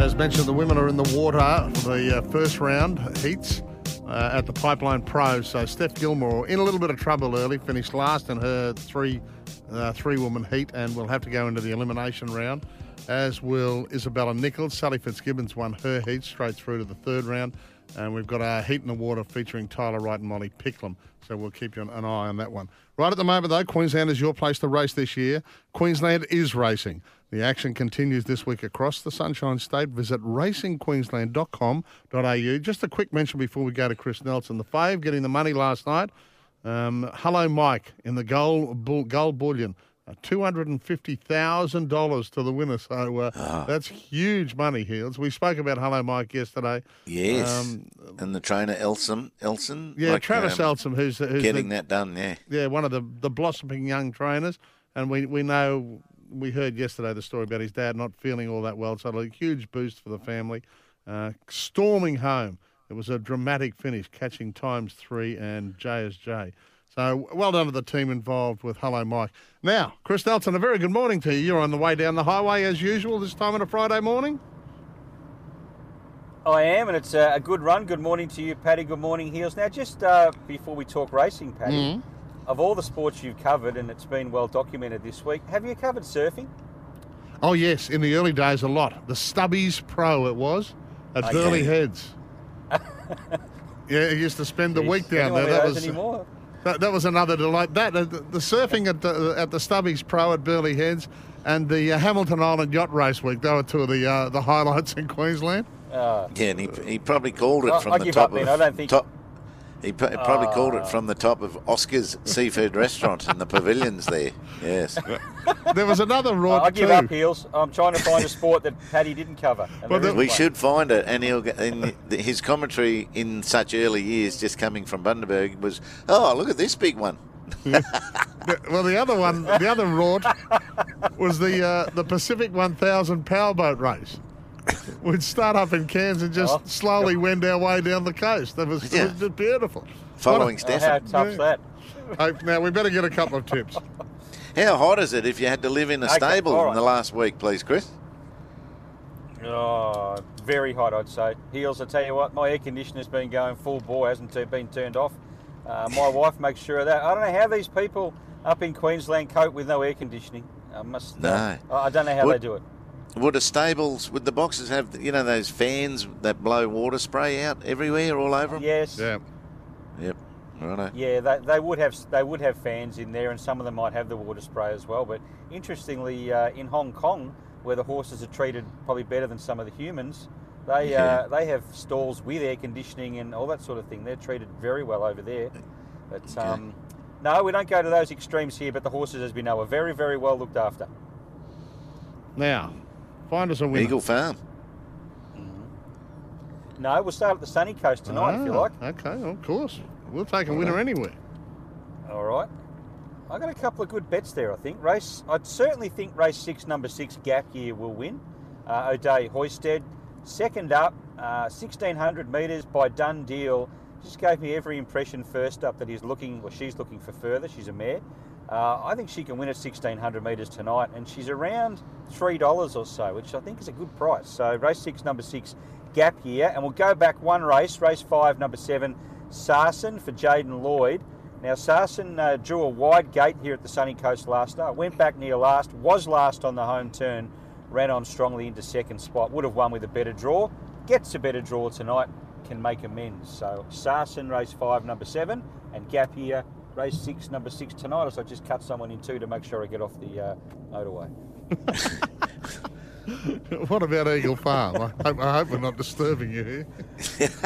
As mentioned, the women are in the water for the uh, first round heats uh, at the Pipeline Pro. So Steph Gilmore in a little bit of trouble early, finished last in her three uh, three woman heat, and will have to go into the elimination round. As will Isabella Nichols. Sally Fitzgibbons won her heat straight through to the third round. And we've got our heat in the water featuring Tyler Wright and Molly Picklum. So we'll keep an eye on that one. Right at the moment, though, Queensland is your place to race this year. Queensland is racing. The action continues this week across the Sunshine State. Visit racingqueensland.com.au. Just a quick mention before we go to Chris Nelson. The fave getting the money last night. Um, hello, Mike, in the gold, bull, gold bullion. Uh, $250,000 to the winner. So uh, Ah. that's huge money, Heels. We spoke about Hello Mike yesterday. Yes. Um, and the trainer Elson, Elson. Yeah, like, Travis um, Elsom, who's, who's getting the, that done. Yeah. yeah, one of the, the blossoming young trainers. And we, we know, we heard yesterday the story about his dad not feeling all that well. So a huge boost for the family. Uh, storming home. It was a dramatic finish, catching times three and J as J. So well done to the team involved with Hello Mike. Now, Chris Nelson, a very good morning to you. You're on the way down the highway as usual this time on a Friday morning. I am, and it's a, a good run. Good morning to you, Paddy. Good morning, Heels. Now, just uh, before we talk racing, Paddy, Mhm. of all the sports you've covered, and it's been well documented this week, have you covered surfing? Oh yes, in the early days a lot. The Stubbies Pro it was at Oh, Burleigh yeah. Heads. yeah, I used to spend the Geez, week down there. That was anymore? That, that was another delight. That uh, the, the surfing at the at the Stubbies Pro at Burleigh Heads and the uh, Hamilton Island Yacht Race Week. They were two of the uh, the highlights in Queensland. Uh, Yeah, and he, he probably called it I- from I the give top up, of I don't think- top. He pr- probably called Ah. it from the top of Oscar's seafood restaurant in the pavilions there. Yes. There was another rod I too. give up, Heels. I'm trying to find a sport that Paddy didn't cover. Well, there the- isn't We one. should find it, and he'll get, and the- his commentary in such early years, just coming from Bundaberg, was, "Oh, look at this big one." The- well, the other one, the other rod, was the uh, the Pacific 1000 powerboat race. We'd start up in Cairns and just Oh. slowly wend our way down the coast. That was, Yeah. it was just beautiful. Following Oh, how Stefan. tough's Yeah. that? Now we better get a couple of tips. How hot is it if you had to live in a Okay, stable all in the last week, please, Chris? Oh, very hot, I'd say. Heels, I tell you what, my air conditioner's been going full bore, hasn't it been turned off. Uh, my wife makes sure of that. I don't know how these people up in Queensland cope with no air conditioning. I must. No. I don't know how Would- they do it. Would the stables, would the boxes have, you know, those fans that blow water spray out everywhere, all over them? Yes. Yeah. Yep. Righto. Yeah, they, they would have they would have fans in there, and some of them might have the water spray as well. But interestingly, uh, in Hong Kong, where the horses are treated probably better than some of the humans, they Yeah. uh, they have stalls with air conditioning and all that sort of thing. They're treated very well over there. But Okay. um, no, we don't go to those extremes here. But the horses, as we know, are very very well looked after. Now, find us a winner. Eagle Farm. No, we'll start at the sunny coast tonight if you Ah, like. Okay, of course. We'll take a winner anywhere. All right. I got a couple of good bets there. I think race. I'd certainly think race six, number six, Gap Year will win. Uh, O'Day Hoisted, second up, uh, sixteen hundred metres by Done Deal. Just gave me every impression first up that he's looking or she's looking for further. She's a mare. Uh, I think she can win at sixteen hundred metres tonight, and she's around three dollars or so, which I think is a good price. So race six, number six, Gap Year, and we'll go back one race. Race five, number seven, Sarson for Jaden Lloyd. Now, Sarson uh, drew a wide gate here at the Sunny Coast last start, went back near last, was last on the home turn, ran on strongly into second spot, would have won with a better draw, gets a better draw tonight, can make amends. So, Sarson, race five, number seven, and Gap Year, race six, number six tonight, so I just cut someone in two to make sure I get off the uh, motorway. what about Eagle Farm? I hope, I hope we're not disturbing you here.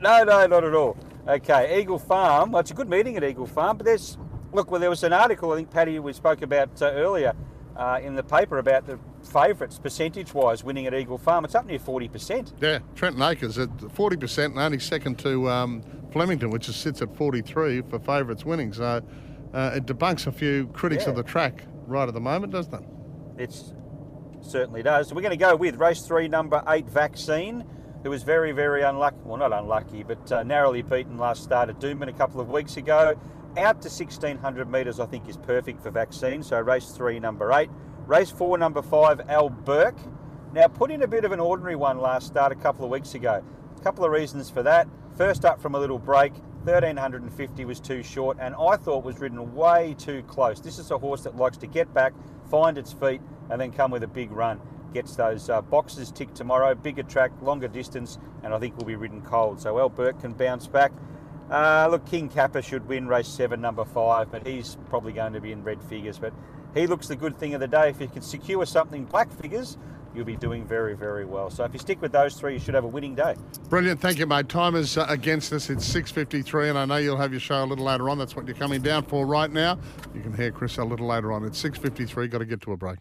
No, no, not at all. Okay, Eagle Farm. Well, it's a good meeting at Eagle Farm, but there's look. Well, there was an article I think Paddy we spoke about uh, earlier uh, in the paper about the favourites percentage wise winning at Eagle Farm. It's up near 40%. Yeah, Trenton Acres at 40% and only second to um, Flemington, which is, sits at 43 for favourites winning. So uh, it debunks a few critics Yeah. of the track right at the moment, doesn't it? It certainly does. We're going to go with race three, number eight, Vaccine, who was very, very unlucky. Well, not unlucky, but uh, narrowly beaten last start at Doomben a couple of weeks ago. Out to 1600 metres, I think, is perfect for Vaccine. So race three, number eight. Race four, number five, Al Burke. Now, put in a bit of an ordinary one last start a couple of weeks ago. A couple of reasons for that. First up from a little break, 1350 was too short, and I thought was ridden way too close. This is a horse that likes to get back, find its feet, and then come with a big run. Gets those uh, boxes ticked tomorrow, bigger track, longer distance, and I think will be ridden cold. So El Burke can bounce back. Uh, look, King Kappa should win race seven, number five, but he's probably going to be in red figures. But he looks the good thing of the day. If you can secure something black figures, you'll be doing very, very well. So if you stick with those three, you should have a winning day. Brilliant, thank you, mate. Time is uh, against us. It's 6.53 and I know you'll have your show a little later on. That's what you're coming down for right now. You can hear Chris a little later on. It's 6.53, got to get to a break.